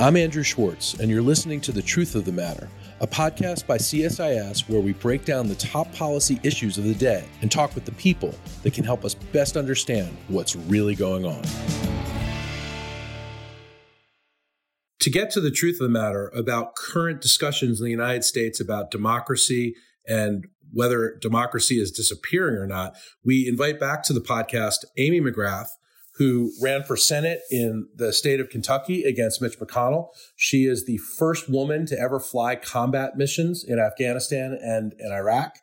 I'm Andrew Schwartz, and you're listening to The Truth of the Matter, a podcast by CSIS where we break down the top policy issues of the day and talk with the people that can help us best understand what's really going on. To get to the truth of the matter about current discussions in the United States about democracy and whether democracy is disappearing or not, we invite back to the podcast Amy McGrath, who ran for Senate in the state of Kentucky against Mitch McConnell. She is the first woman to ever fly combat missions in Afghanistan and in Iraq.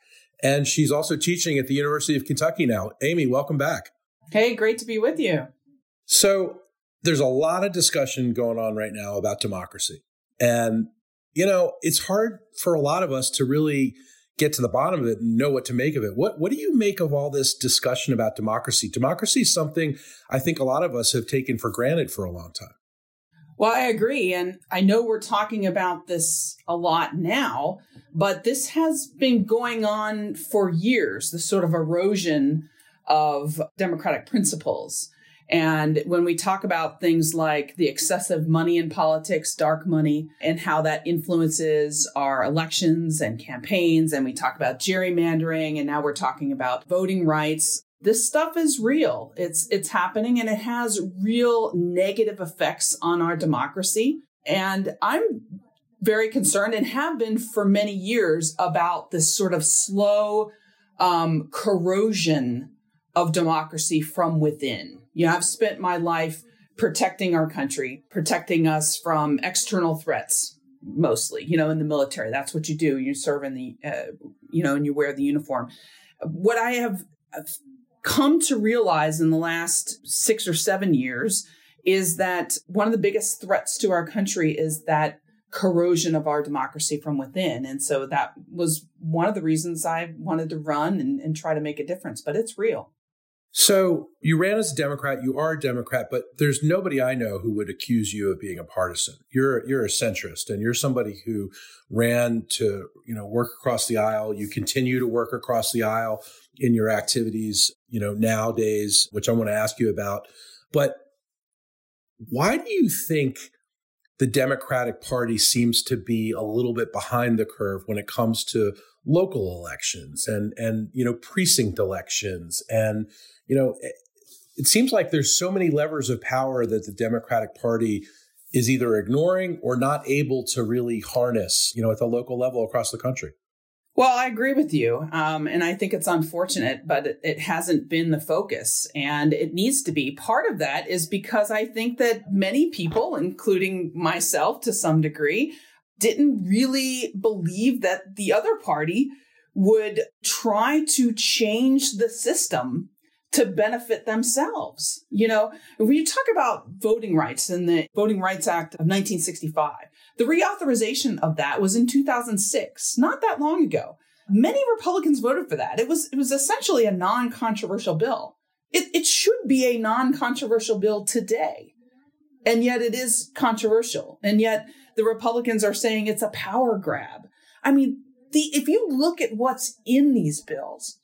And she's also teaching at the University of Kentucky now. Amy, welcome back. Hey, great to be with you. So, there's a lot of discussion going on right now about democracy. And, you know, it's hard for a lot of us to really get to the bottom of it and know what to make of it. What what do you make of all this discussion about democracy? Democracy is something I think a lot of us have taken for granted for a long time. Well, I agree. And I know we're talking about this a lot now, but this has been going on for years, the sort of erosion of democratic principles. And when we talk about things like the excessive money in politics, dark money, and how that influences our elections and campaigns, and we talk about gerrymandering, and now we're talking about voting rights. This stuff is real. It's it's happening and it has real negative effects on our democracy. And I'm very concerned and have been for many years about this sort of slow um, corrosion of democracy from within. You know, I've spent my life protecting our country, protecting us from external threats, mostly, you know, in the military. That's what you do. You serve in the, uh, you know, and you wear the uniform. What I have come to realize in the last six or seven years is that one of the biggest threats to our country is that corrosion of our democracy from within. And so that was one of the reasons I wanted to run and, and try to make a difference, but it's real. So you ran as a Democrat. You are a Democrat, but there's nobody I know who would accuse you of being a partisan. You're you're a centrist, and you're somebody who ran to you know work across the aisle. You continue to work across the aisle in your activities, you know nowadays, which I want to ask you about. But why do you think the Democratic Party seems to be a little bit behind the curve when it comes to local elections and and you know precinct elections and you know it, seems like there's so many levers of power that the Democratic Party is either ignoring or not able to really harness, you know, at the local level across the country. Well, I agree with you. Um, and I think it's unfortunate, but it, hasn't been the focus. And it needs to be. Part of that is because I think that many people, including myself to some degree, didn't really believe that the other party would try to change the system to benefit themselves. You know, when you talk about voting rights and the Voting Rights Act of 1965, the reauthorization of that was in 2006, not that long ago. Many Republicans voted for that. It was it was essentially a non-controversial bill. It, it should be a non-controversial bill today. And yet it is controversial. And yet the Republicans are saying it's a power grab. I mean, the if you look at what's in these bills,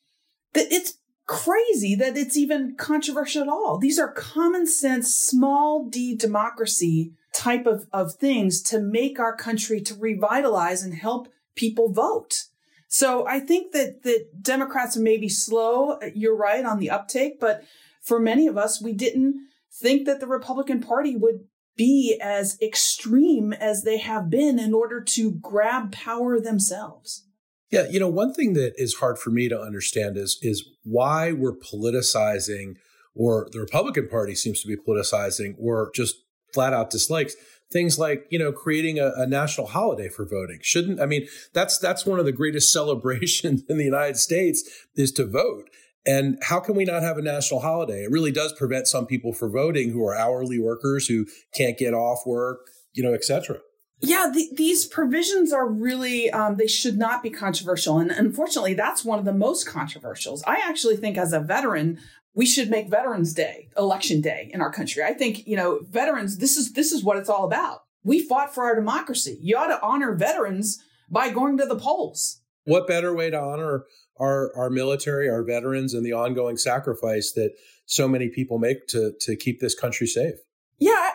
that it's crazy that it's even controversial at all. These are common sense, small d democracy type of, of things to make our country to revitalize and help people vote. So I think that that Democrats may be slow. You're right on the uptake, but for many of us, we didn't think that the Republican Party would be as extreme as they have been in order to grab power themselves. Yeah, you know, one thing that is hard for me to understand is is why we're politicizing or the Republican Party seems to be politicizing or just flat out dislikes things like you know creating a, a, national holiday for voting shouldn't i mean that's that's one of the greatest celebrations in the united states is to vote and how can we not have a national holiday? It really does prevent some people from voting who are hourly workers who can't get off work, you know, et cetera. Yeah, the, these provisions are really, um, they should not be controversial. And unfortunately, that's one of the most controversials. I actually think as a veteran, we should make Veterans Day, Election Day in our country. I think, you know, veterans, this is, this is what it's all about. We fought for our democracy. You ought to honor veterans by going to the polls. What better way to honor our our military, our veterans, and the ongoing sacrifice that so many people make to to keep this country safe. Yeah,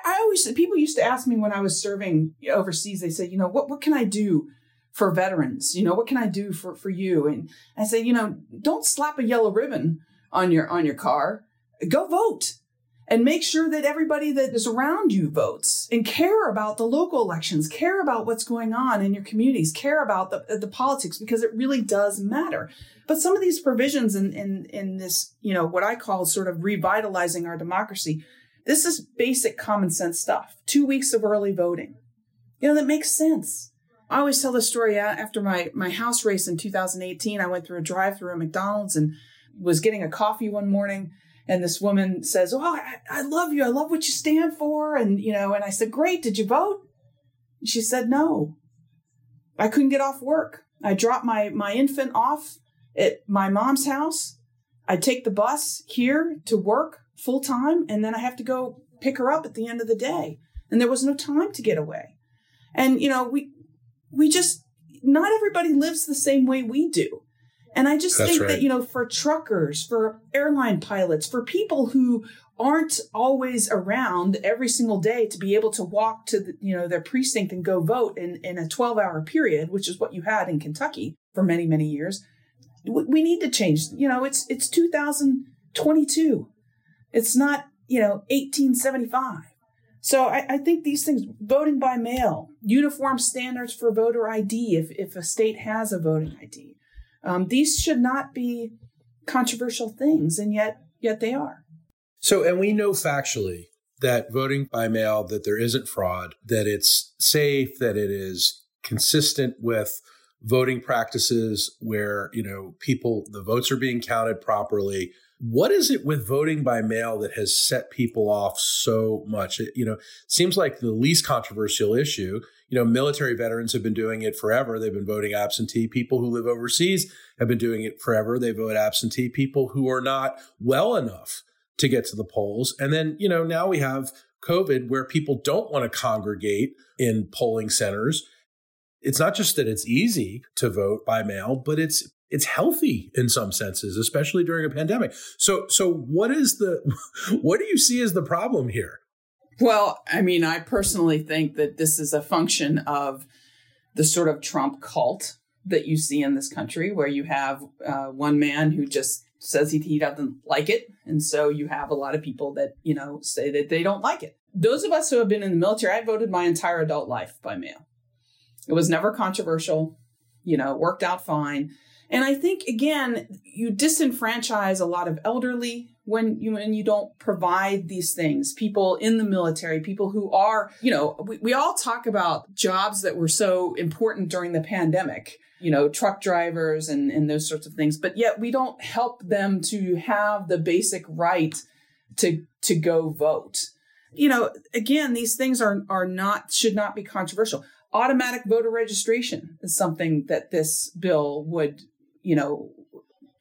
I, always people used to ask me when I was serving overseas. They said, you know, what what can I do for veterans? You know, what can I do for for you? And I say, you know, don't slap a yellow ribbon on your on your car. Go vote and make sure that everybody that is around you votes and care about the local elections, care about what's going on in your communities, care about the, the politics because it really does matter. But some of these provisions in, in, in this, you know, what I call sort of revitalizing our democracy, this is basic common sense stuff. Two weeks of early voting. You know, that makes sense. I always tell the story uh, after my, my house race in 2018. I went through a drive through at McDonald's and was getting a coffee one morning and this woman says, "Oh, I, I, love you. I love what you stand for." And you know, and I said, "Great. Did you vote?" She said, "No. I couldn't get off work. I dropped my my infant off at my mom's house. I take the bus here to work full time, and then I have to go pick her up at the end of the day. And there was no time to get away. And you know, we we just not everybody lives the same way we do. And I just That's think right. that, you know, for truckers, for airline pilots, for people who aren't always around every single day to be able to walk to the, you know their precinct and go vote in, in a 12 hour period which is what you had in kentucky for many many years we need to change you know it's it's 2022 it's not you know 1875 so I, I think these things voting by mail uniform standards for voter id if, if a state has a voting id um, these should not be controversial things, and yet yet they are. So, and we know factually that voting by mail that there isn't fraud, that it's safe, that it is consistent with voting practices where you know people the votes are being counted properly what is it with voting by mail that has set people off so much it, you know seems like the least controversial issue you know, military veterans have been doing it forever. They've been voting absentee. People who live overseas have been doing it forever. They vote absentee. People who are not well enough to get to the polls. And then, you know, now we have COVID where people don't want to congregate in polling centers. It's not just that it's easy to vote by mail, but it's it's healthy in some senses, especially during a pandemic. So so what is the what do you see as the problem here? Well, I mean, I personally think that this is a function of the sort of Trump cult that you see in this country, where you have uh, one man who just says he, he doesn't like it. And so you have a lot of people that, you know, say that they don't like it. Those of us who have been in the military, I voted my entire adult life by mail. It was never controversial, you know, it worked out fine. And I think, again, you disenfranchise a lot of elderly when you when you don't provide these things. People in the military people who are you know we, we all talk about jobs that were so important during the pandemic you know truck drivers and and those sorts of things. But yet we don't help them to have the basic right to to go vote. You know again these things are are not should not be controversial. Automatic voter registration is something that this bill would you know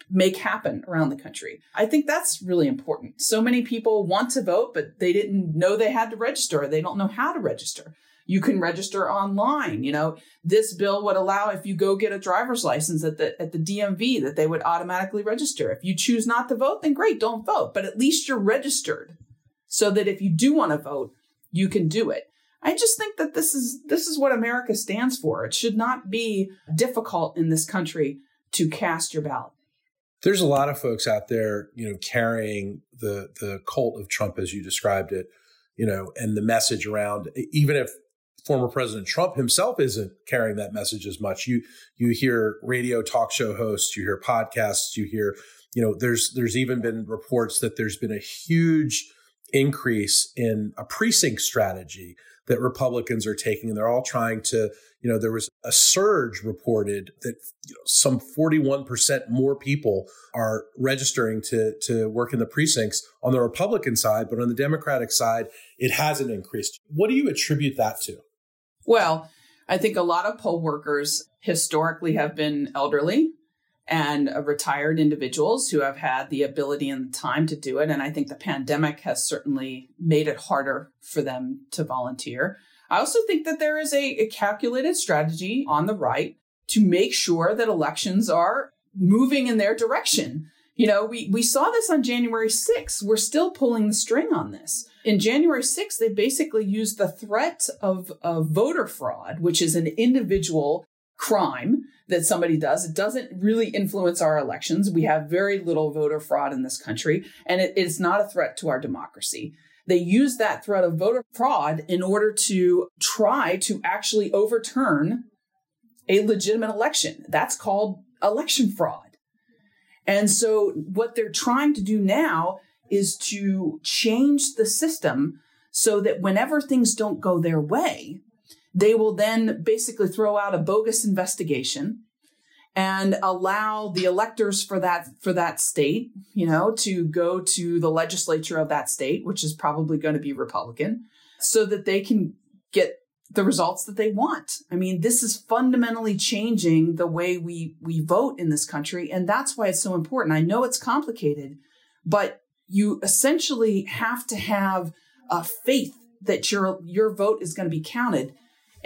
make happen around the country. I think that's really important. So many people want to vote, but they didn't know they had to register. They don't know how to register. You can register online. You know, this bill would allow if you go get a driver's license at the at the DMV that they would automatically register. If you choose not to vote, then great, don't vote. But at least you're registered so that if you do want to vote, you can do it. I just think that this is this is what America stands for. It should not be difficult in this country to cast your ballot there's a lot of folks out there, you know, carrying the the cult of Trump as you described it, you know, and the message around even if former President Trump himself isn't carrying that message as much. You you hear radio talk show hosts, you hear podcasts, you hear, you know, there's there's even been reports that there's been a huge increase in a precinct strategy that Republicans are taking. And they're all trying to, you know, there was a surge reported that you know, some 41% more people are registering to, to work in the precincts on the Republican side, but on the Democratic side, it hasn't increased. What do you attribute that to? Well, I think a lot of poll workers historically have been elderly and retired individuals who have had the ability and the time to do it. And I think the pandemic has certainly made it harder for them to volunteer. I also think that there is a, a calculated strategy on the right to make sure that elections are moving in their direction. You know, we, we saw this on January 6th. We're still pulling the string on this. In January 6th, they basically used the threat of, of voter fraud, which is an individual crime that somebody does. It doesn't really influence our elections. We have very little voter fraud in this country, and it is not a threat to our democracy. They use that threat of voter fraud in order to try to actually overturn a legitimate election. That's called election fraud. And so what they're trying to do now is to change the system so that whenever things don't go their way, they will then basically throw out a bogus investigation and allow the electors for that for that state, you know, to go to the legislature of that state, which is probably going to be Republican, so that they can get the results that they want. I mean, this is fundamentally changing the way we we vote in this country and that's why it's so important. I know it's complicated, but you essentially have to have a faith that your your vote is going to be counted.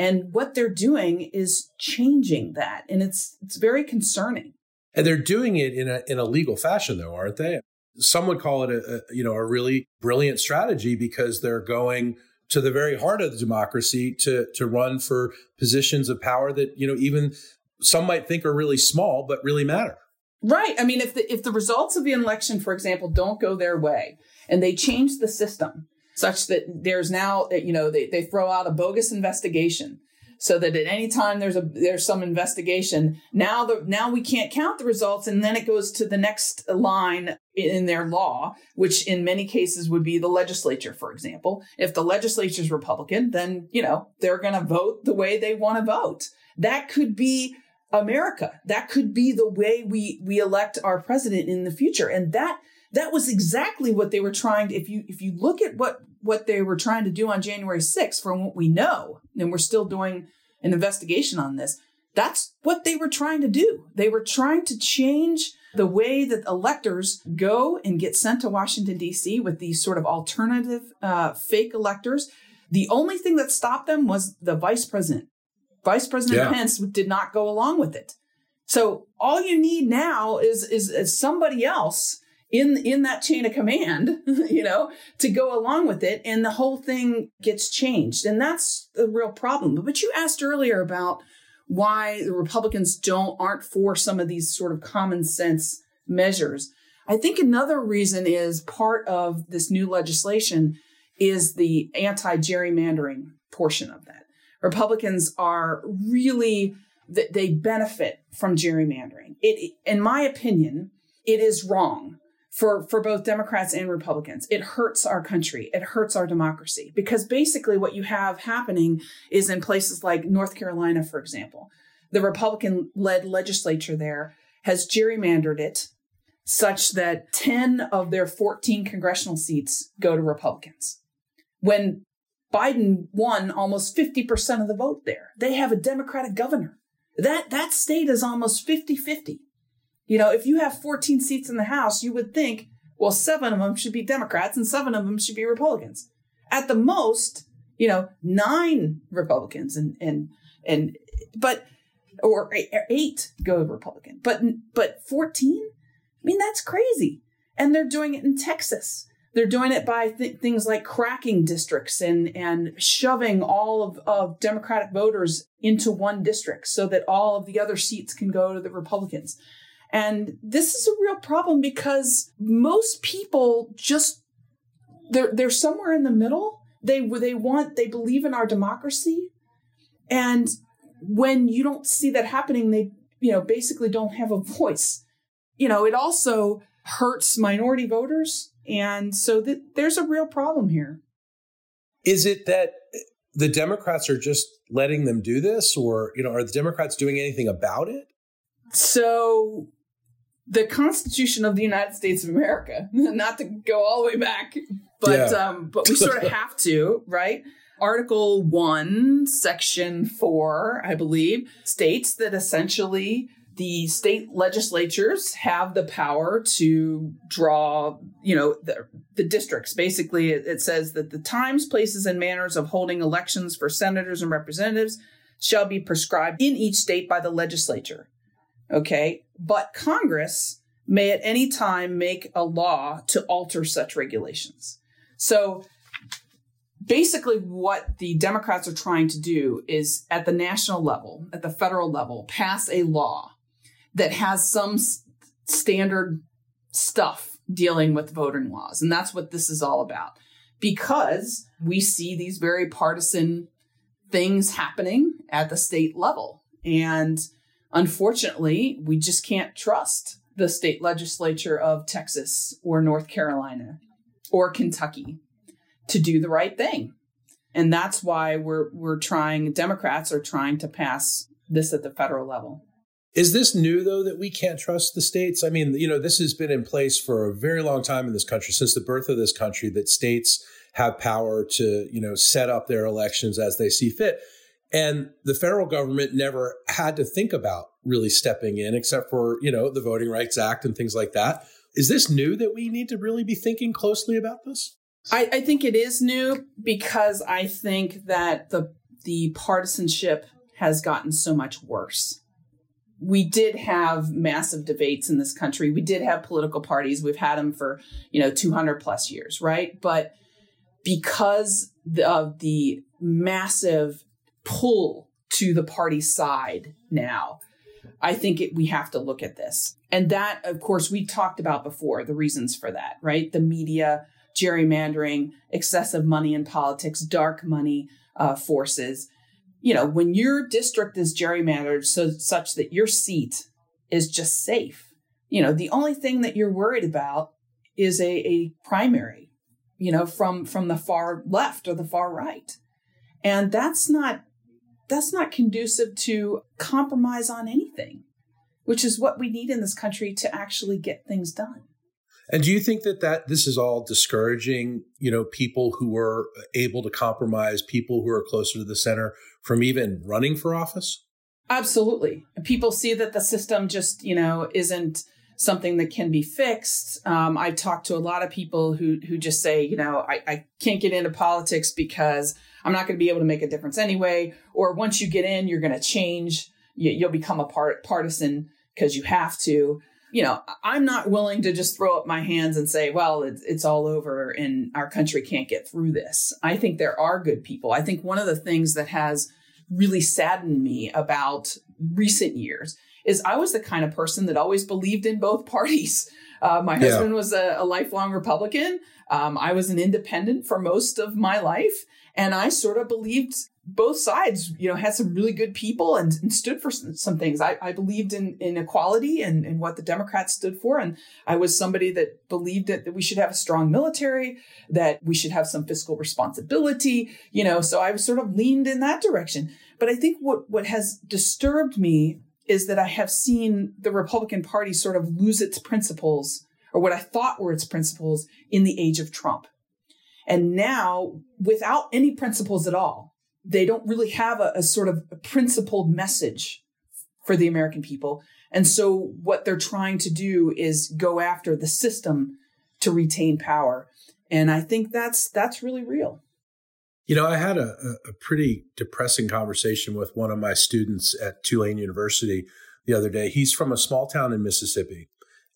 And what they're doing is changing that and it's it's very concerning. And they're doing it in a in a legal fashion though, aren't they? Some would call it a, a you know a really brilliant strategy because they're going to the very heart of the democracy to to run for positions of power that you know even some might think are really small but really matter. Right. I mean, if the if the results of the election, for example, don't go their way, and they change the system such that there's now you know they they throw out a bogus investigation so that at any time there's a there's some investigation now the now we can't count the results and then it goes to the next line in their law which in many cases would be the legislature for example. If the legislature is republican then you know they're going to vote the way they want to vote. That could be america. That could be the way we we elect our president in the future. And that that was exactly what they were trying to if you if you look at what what they were trying to do on January 6th from what we know and we're still doing an investigation on this that's what they were trying to do they were trying to change the way that electors go and get sent to Washington D.C. with these sort of alternative uh, fake electors the only thing that stopped them was the vice president vice president yeah. Pence did not go along with it so all you need now is, is, is somebody else in in that chain of command, you know, to go along with it, and the whole thing gets changed, and that's the real problem. But you asked earlier about why the Republicans don't aren't for some of these sort of common sense measures. I think another reason is part of this new legislation is the anti gerrymandering portion of that. Republicans are really that they benefit from gerrymandering. It, in my opinion, it is wrong for, for both Democrats and Republicans. It hurts our country. It hurts our democracy because basically what you have happening is in places like North Carolina, for example, the Republican led legislature there has gerrymandered it such that 10 of their 14 congressional seats go to Republicans. When Biden won almost 50% of the vote there, they have a Democratic governor. That, that state is almost 50 50. You know, if you have 14 seats in the House, you would think, well, seven of them should be Democrats and seven of them should be Republicans. At the most, you know, nine Republicans and, and, and, but, or eight go Republican, but, but 14? I mean, that's crazy. And they're doing it in Texas. They're doing it by th- things like cracking districts and, and shoving all of, of Democratic voters into one district so that all of the other seats can go to the Republicans. And this is a real problem because most people just they're they're somewhere in the middle. They they want they believe in our democracy, and when you don't see that happening, they you know basically don't have a voice. You know, it also hurts minority voters, and so th- there's a real problem here. Is it that the Democrats are just letting them do this, or you know, are the Democrats doing anything about it? So the Constitution of the United States of America, not to go all the way back, but yeah. um, but we sort of have to, right? Article 1, Section 4, I believe, states that essentially the state legislatures have the power to draw, you know, the, the districts. Basically, it, it says that the times, places, and manners of holding elections for senators and representatives shall be prescribed in each state by the legislature. Okay. But Congress may at any time make a law to alter such regulations. So basically, what the Democrats are trying to do is at the national level, at the federal level, pass a law that has some s- standard stuff dealing with voting laws. And that's what this is all about. Because we see these very partisan things happening at the state level. And unfortunately, we just can't trust the state legislature of Texas or North Carolina or Kentucky to do the right thing. And that's why we're we're trying Democrats are trying to pass this at the federal level. Is this new though that we can't trust the states? I mean, you know, this has been in place for a very long time in this country since the birth of this country that states have power to, you know, set up their elections as they see fit. And the federal government never had to think about really stepping in except for, you know, the Voting Rights Act and things like that. Is this new that we need to really be thinking closely about this? I, I think it is new because I think that the the partisanship has gotten so much worse. We did have massive debates in this country. We did have political parties. We've had them for, you know, 200 plus years, right? But because of the massive pull to the party side now, I think it, we have to look at this. And that, of course, we talked about before the reasons for that, right? The media, gerrymandering, excessive money in politics, dark money uh, forces. You know, when your district is gerrymandered so such that your seat is just safe, you know, the only thing that you're worried about is a, a primary, you know, from from the far left or the far right. And that's not that's not conducive to compromise on anything, which is what we need in this country to actually get things done. And do you think that that this is all discouraging, you know, people who are able to compromise, people who are closer to the center from even running for office? Absolutely. People see that the system just, you know, isn't something that can be fixed. Um, I've talked to a lot of people who who just say, you know, I, I can't get into politics because I'm not going to be able to make a difference anyway. Or once you get in, you're going to change. You, you'll become a part partisan because you have to you know, I'm not willing to just throw up my hands and say, well, it's, it's all over and our country can't get through this. I think there are good people. I think one of the things that has really saddened me about recent years is I was the kind of person that always believed in both parties. Uh, my yeah. husband was a, a lifelong Republican. Um, I was an independent for most of my life. And I sort of believed both sides, you know, had some really good people and, and stood for some, some things. I, I, believed in, in equality and, and what the Democrats stood for. And I was somebody that believed that, that we should have a strong military, that we should have some fiscal responsibility, you know, so I was sort of leaned in that direction. But I think what, what has disturbed me is that I have seen the Republican Party sort of lose its principles or what I thought were its principles in the age of Trump. And now, without any principles at all, they don't really have a, a sort of a principled message for the American people. And so what they're trying to do is go after the system to retain power. And I think that's that's really real. You know, I had a, a pretty depressing conversation with one of my students at Tulane University the other day. He's from a small town in Mississippi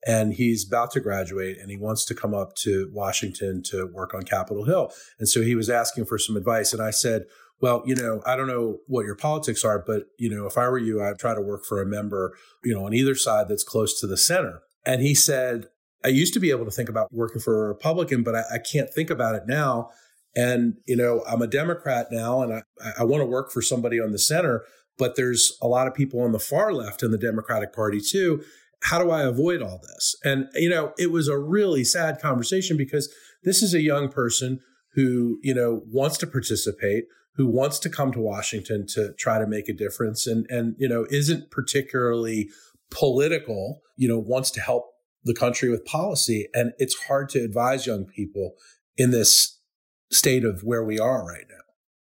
and he's about to graduate and he wants to come up to Washington to work on Capitol Hill. And so he was asking for some advice. And I said, well, you know, I don't know what your politics are, but, you know, if I were you, I'd try to work for a member, you know, on either side that's close to the center. And he said, I used to be able to think about working for a Republican, but I, I can't think about it now. And, you know, I'm a Democrat now and I, I want to work for somebody on the center, but there's a lot of people on the far left in the Democratic Party too. How do I avoid all this? And, you know, it was a really sad conversation because this is a young person who, you know, wants to participate, who wants to come to Washington to try to make a difference and and you know isn't particularly political, you know, wants to help the country with policy and it's hard to advise young people in this state of where we are right now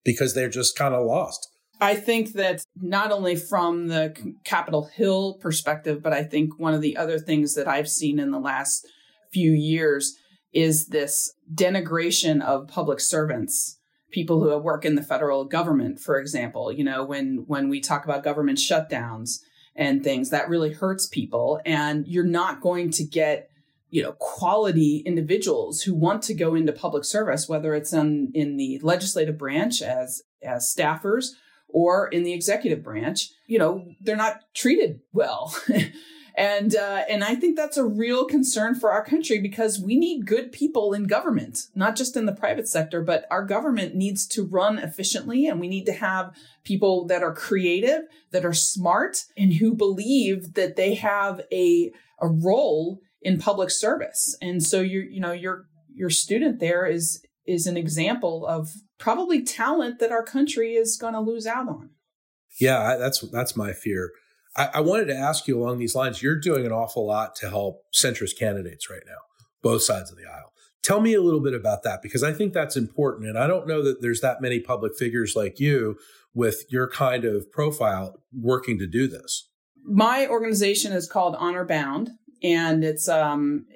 because they're just kind of lost. I think that not only from the Capitol Hill perspective, but I think one of the other things that I've seen in the last few years is this denigration of public servants people who work in the federal government, for example, you know, when when we talk about government shutdowns and things that really hurts people. And you're not going to get you know quality individuals who want to go into public service whether it's in in the legislative branch as as staffers or in the executive branch you know they're not treated well and uh, and I think that's a real concern for our country because we need good people in government, not just in the private sector, but our government needs to run efficiently, and we need to have people that are creative, that are smart, and who believe that they have a a role in public service. And so you you know your your student there is is an example of probably talent that our country is going to lose out on. Yeah, that's that's my fear. I, I wanted to ask you along these lines. You're doing an awful lot to help centrist candidates right now, both sides of the aisle. Tell me a little bit about that because I think that's important. And I don't know that there's that many public figures like you with your kind of profile working to do this. My organization is called Honor Bound, and it's um,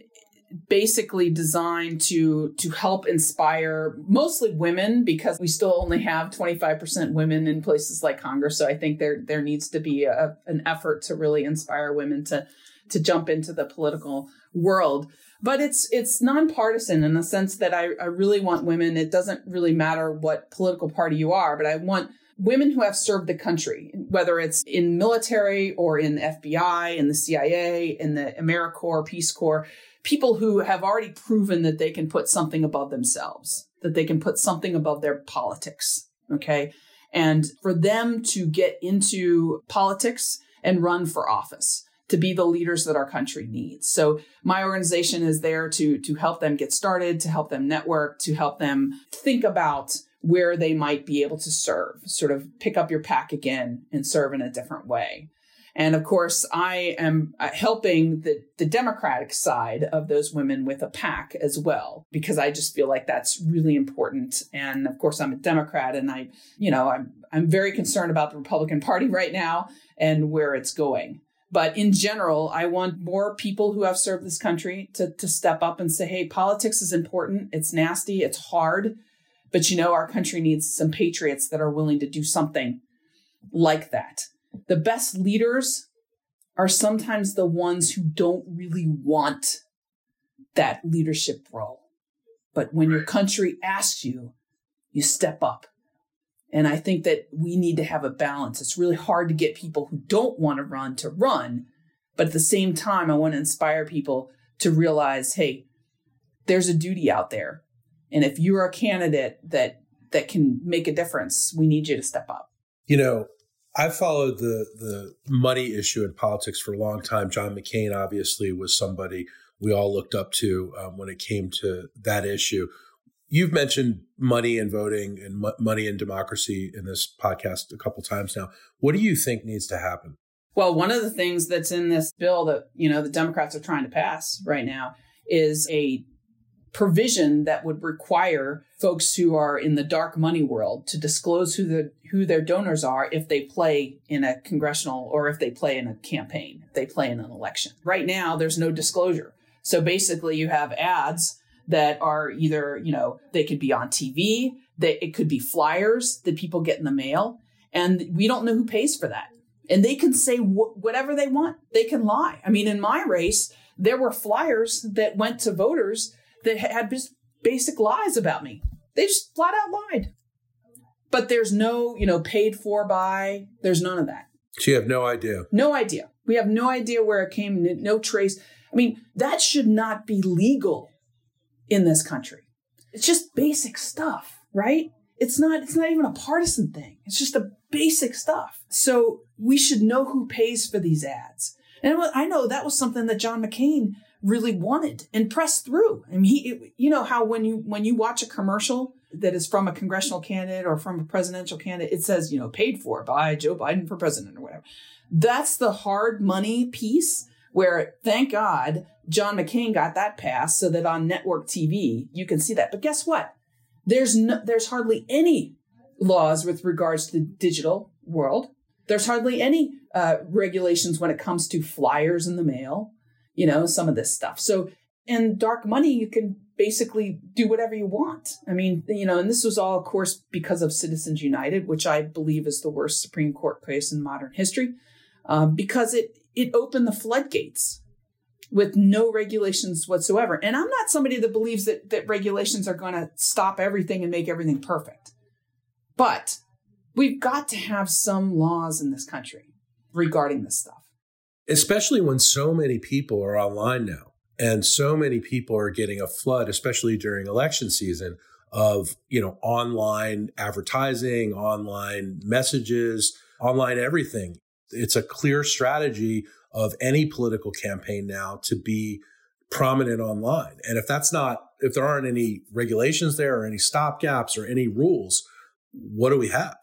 basically designed to to help inspire mostly women because we still only have 25% women in places like Congress. So I think there there needs to be a, an effort to really inspire women to to jump into the political world. But it's it's nonpartisan in the sense that I, I really want women. It doesn't really matter what political party you are but I want women who have served the country, whether it's in military or in FBI, in the CIA, in the AmeriCorps, Peace Corps, people who have already proven that they can put something above themselves, that they can put something above their politics. Okay. And for them to get into politics and run for office to be the leaders that our country needs. So my organization is there to to help them get started, to help them network, to help them think about where they might be able to serve, sort of pick up your pack again and serve in a different way. And of course, I am uh, helping the, the Democratic side of those women with a PAC as well, because I just feel like that's really important. And of course, I'm a Democrat and I, you know, I'm, I'm very concerned about the Republican Party right now and where it's going. But in general, I want more people who have served this country to, to step up and say, hey, politics is important. It's nasty. It's hard. But you know, our country needs some patriots that are willing to do something like that. The best leaders are sometimes the ones who don't really want that leadership role. But when your country asks you, you step up. And I think that we need to have a balance. It's really hard to get people who don't want to run to run. But at the same time, I want to inspire people to realize, hey, there's a duty out there. And if you're a candidate that that can make a difference, we need you to step up. You know, I've followed the the money issue in politics for a long time. John McCain obviously was somebody we all looked up to um, when it came to that issue. You've mentioned money and voting and money and democracy in this podcast a couple times now. What do you think needs to happen? Well, one of the things that's in this bill that you know the Democrats are trying to pass right now is a provision that would require folks who are in the dark money world to disclose who the who their donors are if they play in a congressional or if they play in a campaign, if they play in an election. Right now there's no disclosure. So basically you have ads that are either, you know, they could be on TV, that it could be flyers that people get in the mail, and we don't know who pays for that. And they can say wh- whatever they want. They can lie. I mean, in my race, there were flyers that went to voters that had just basic lies about me. They just flat out lied. But there's no, you know, paid for by, there's none of that. So you have no idea. No idea. We have no idea where it came, no trace. I mean, that should not be legal in this country. It's just basic stuff, right? It's not it's not even a partisan thing. It's just a basic stuff. So we should know who pays for these ads. And I know that was something that John McCain really wanted and pressed through. I mean, he, you know how when you when you watch a commercial that is from a congressional candidate or from a presidential candidate, it says you know paid for by Joe Biden for president or whatever. That's the hard money piece where thank God John McCain got that passed so that on network TV you can see that. But guess what? There's no, there's hardly any laws with regards to the digital world. There's hardly any uh, regulations when it comes to flyers in the mail you know, some of this stuff. So in dark money, you can basically do whatever you want. I mean, you know, and this was all, of course, because of Citizens United, which I believe is the worst Supreme Court case in modern history. um, because it it opened the floodgates with no regulations whatsoever. And I'm not somebody that believes that that regulations are going to stop everything and make everything perfect, but we've got to have some laws in this country regarding this stuff. Especially when so many people are online now and so many people are getting a flood, especially during election season of, you know, online advertising, online messages, online everything. It's a clear strategy of any political campaign now to be prominent online. And if that's not, if there aren't any regulations there or any stop gaps or any rules, what do we have?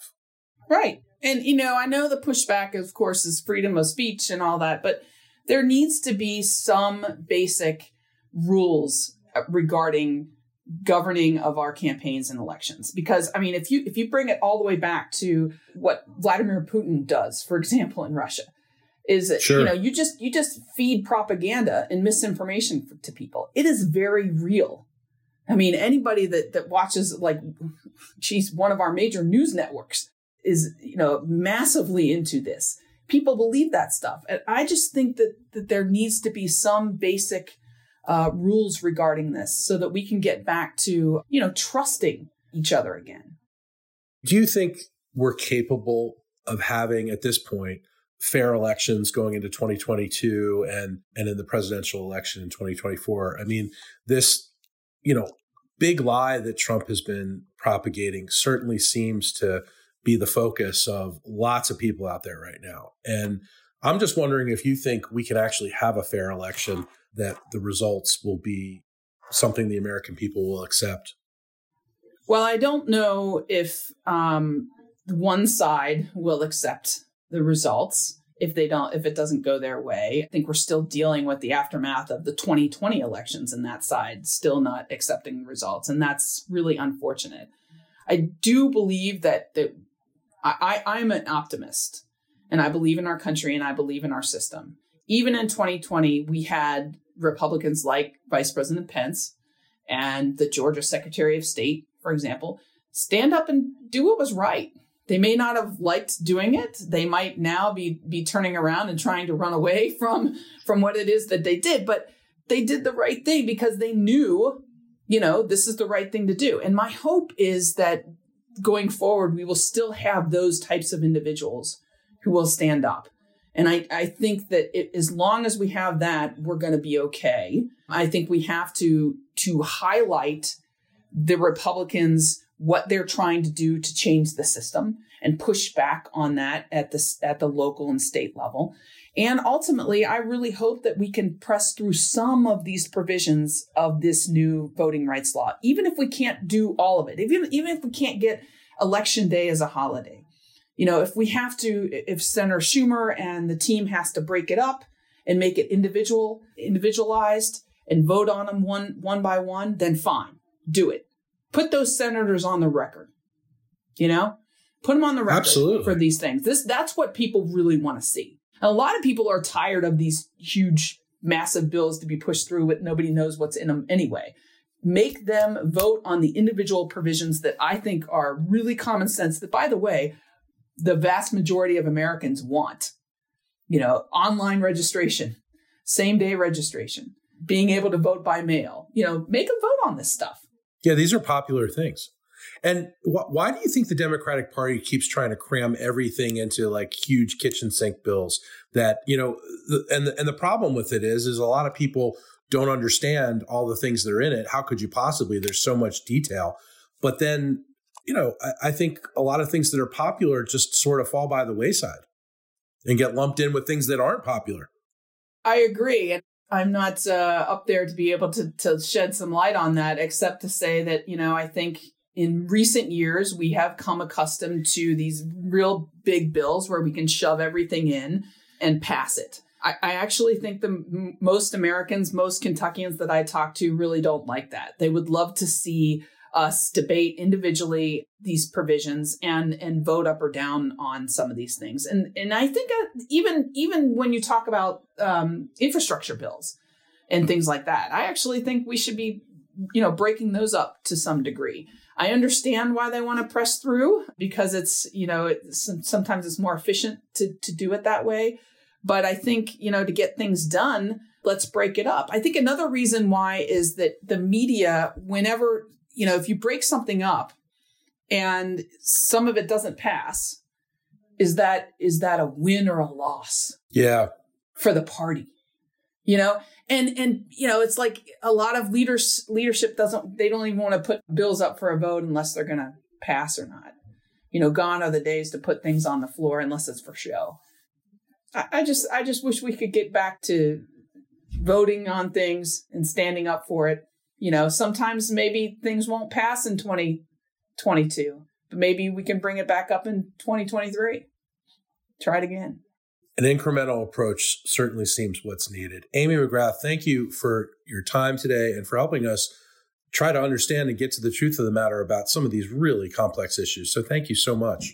Right. And, you know, I know the pushback, of course, is freedom of speech and all that, but there needs to be some basic rules uh, regarding governing of our campaigns and elections. Because i mean if you if you bring it all the way back to what vladimir putin does for example in russia is sure. you know you just you just feed propaganda and misinformation to people. It is very real. I mean anybody that that watches like she's one of our major news networks is you know massively into this people believe that stuff and i just think that that there needs to be some basic uh, rules regarding this so that we can get back to, you know, trusting each other again. Do you think we're capable of having at this point fair elections going into 2022 and and in the presidential election in 2024? I mean, this, you know, big lie that Trump has been propagating certainly seems to be the focus of lots of people out there right now. And I'm just wondering if you think we can actually have a fair election that the results will be something the American people will accept? Well, I don't know if um, one side will accept the results if they don't if it doesn't go their way. I think we're still dealing with the aftermath of the 2020 elections and that side still not accepting the results, and that's really unfortunate. I do believe that that I, I I'm an optimist, and I believe in our country and I believe in our system. Even in 2020, we had Republicans like Vice President Pence and the Georgia Secretary of State, for example, stand up and do what was right. They may not have liked doing it. They might now be be turning around and trying to run away from from what it is that they did, but they did the right thing because they knew, you know, this is the right thing to do. And my hope is that going forward we will still have those types of individuals who will stand up and I, I think that it, as long as we have that, we're going to be okay. I think we have to to highlight the Republicans what they're trying to do to change the system and push back on that at the at the local and state level. And ultimately, I really hope that we can press through some of these provisions of this new voting rights law, even if we can't do all of it, even, even if we can't get election day as a holiday you know, if we have to, if Senator Schumer and the team has to break it up and make it individual, individualized and vote on them one, one by one, then fine, do it. Put those senators on the record, you know, put them on the record Absolutely. for these things. This, that's what people really want to see. A lot of people are tired of these huge, massive bills to be pushed through with nobody knows what's in them anyway make them vote on the individual provisions that I think are really common sense that by the way the vast majority of Americans want. You know, online registration, same day registration, being able to vote by mail. You know, make them vote on this stuff. Yeah, these are popular things. And wh- why do you think the Democratic Party keeps trying to cram everything into like huge kitchen sink bills? That you know, the, and the, and the problem with it is, is a lot of people don't understand all the things that are in it. How could you possibly? There's so much detail. But then you know, I, I think a lot of things that are popular just sort of fall by the wayside and get lumped in with things that aren't popular. I agree. And I'm not uh, up there to be able to, to shed some light on that, except to say that, you know, I think in recent years, we have come accustomed to these real big bills where we can shove everything in and pass it. I, I actually think the m- most Americans, most Kentuckians that I talk to really don't like that. They would love to see us debate individually these provisions and and vote up or down on some of these things. And and I think uh, even even when you talk about um, infrastructure bills and things like that, I actually think we should be you know, breaking those up to some degree. I understand why they want to press through because it's, you know, it's, sometimes it's more efficient to, to do it that way. But I think, you know, to get things done, let's break it up. I think another reason why is that the media, whenever, you know, if you break something up and some of it doesn't pass, is that is that a win or a loss? Yeah. For the party. You know, and and you know it's like a lot of leaders leadership doesn't they don't even want to put bills up for a vote unless they're going to pass or not. You know gone are the days to put things on the floor unless it's for show. I, I just i just wish we could get back to voting on things and standing up for it. You know sometimes maybe things won't pass in 2022 but maybe we can bring it back up in 2023 try it again an incremental approach certainly seems what's needed. Amy McGrath, thank you for your time today and for helping us try to understand and get to the truth of the matter about some of these really complex issues. So thank you so much.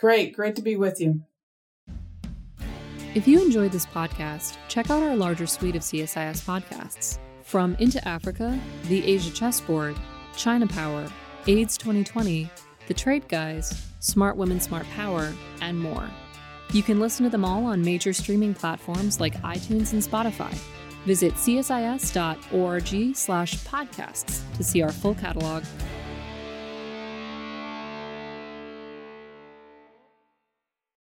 Great. Great to be with you. If you enjoyed this podcast, check out our larger suite of CSIS podcasts from Into Africa, The Asia Chessboard, China Power, AIDS 2020, The Trade Guys, Smart Women, Smart Power, and more. You can listen to them all on major streaming platforms like iTunes and Spotify. Visit csis.org/podcasts to see our full catalog